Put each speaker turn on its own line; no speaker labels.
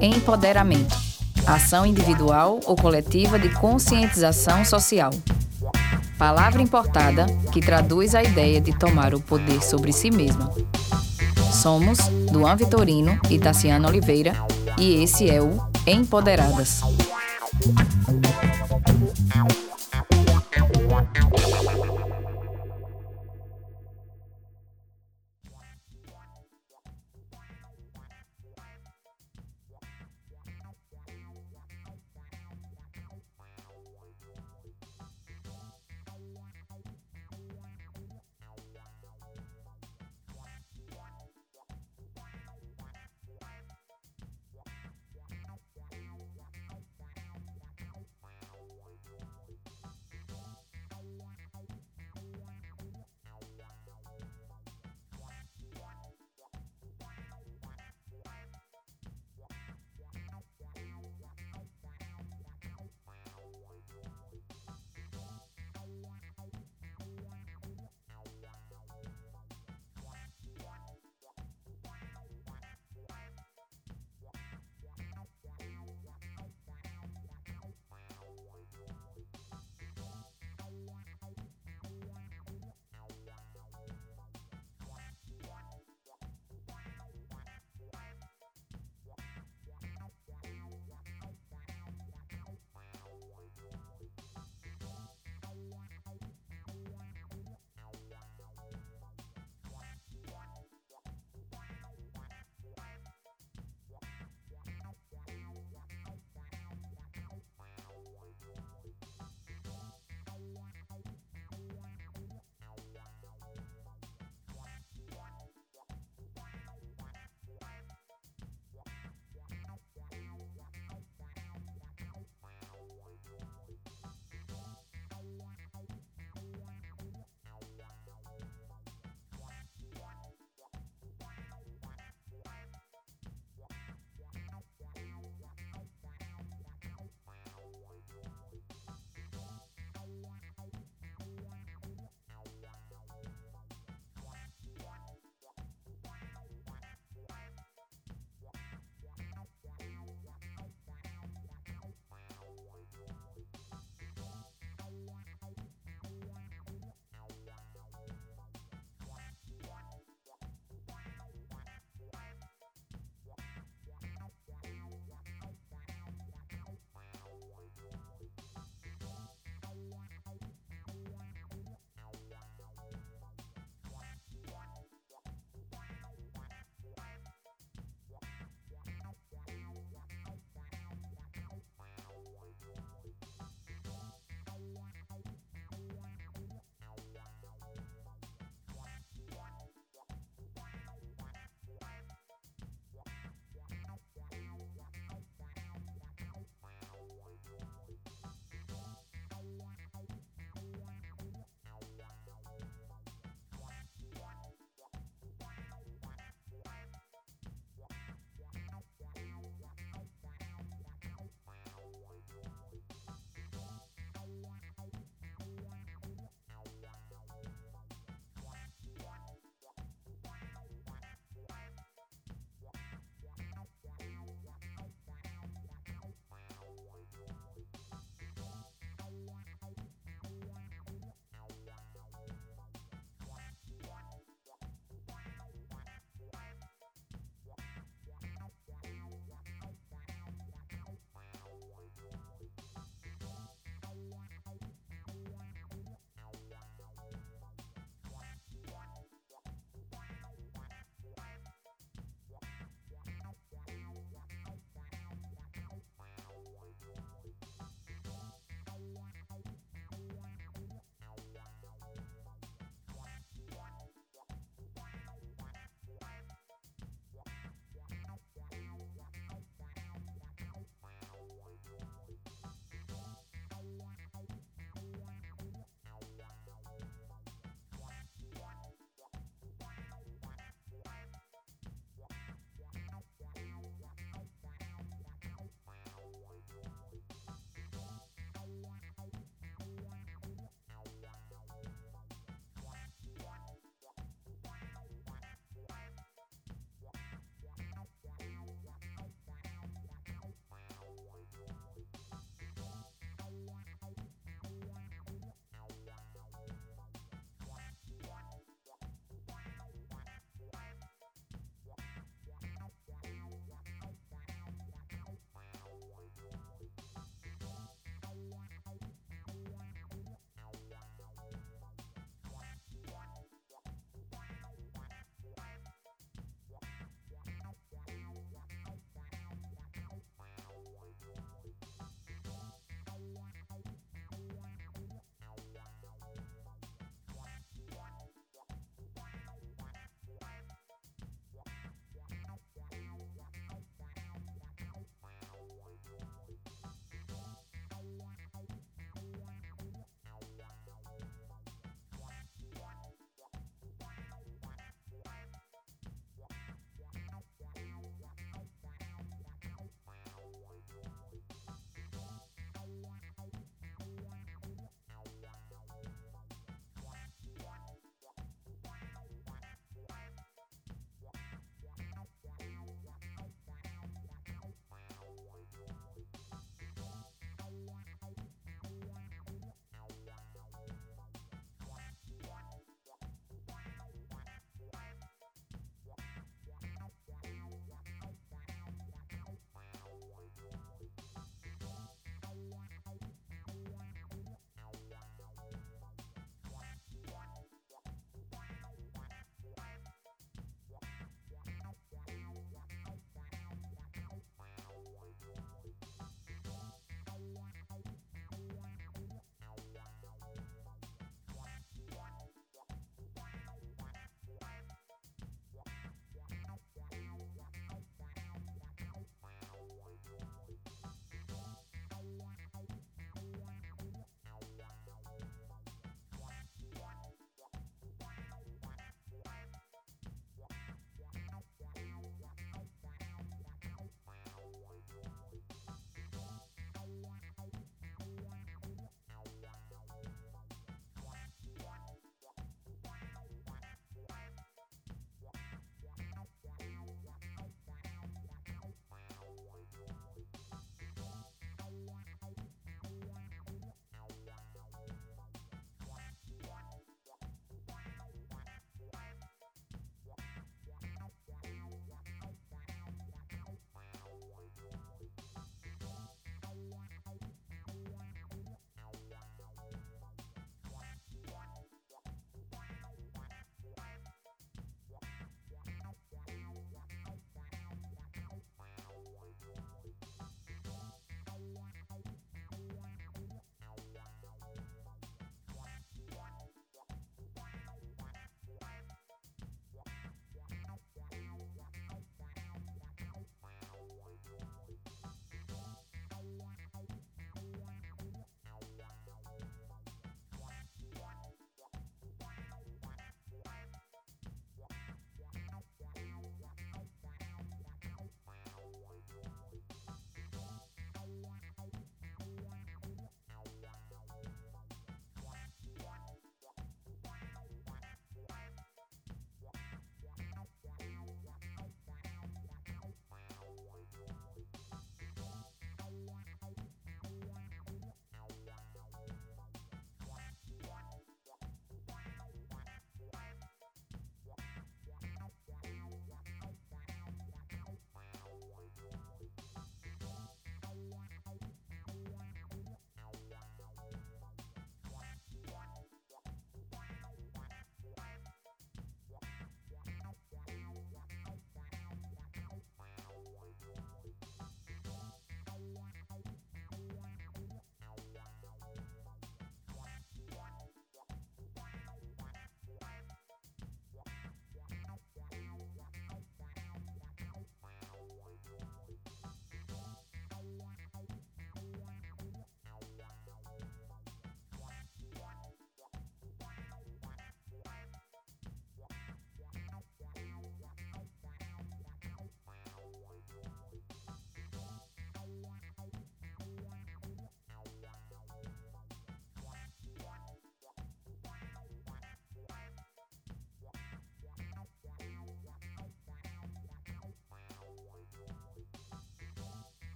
Empoderamento ação individual ou coletiva de conscientização social. Palavra importada que traduz a ideia de tomar o poder sobre si mesma. Somos Duan Vitorino e Tassiana Oliveira e esse é o Empoderadas.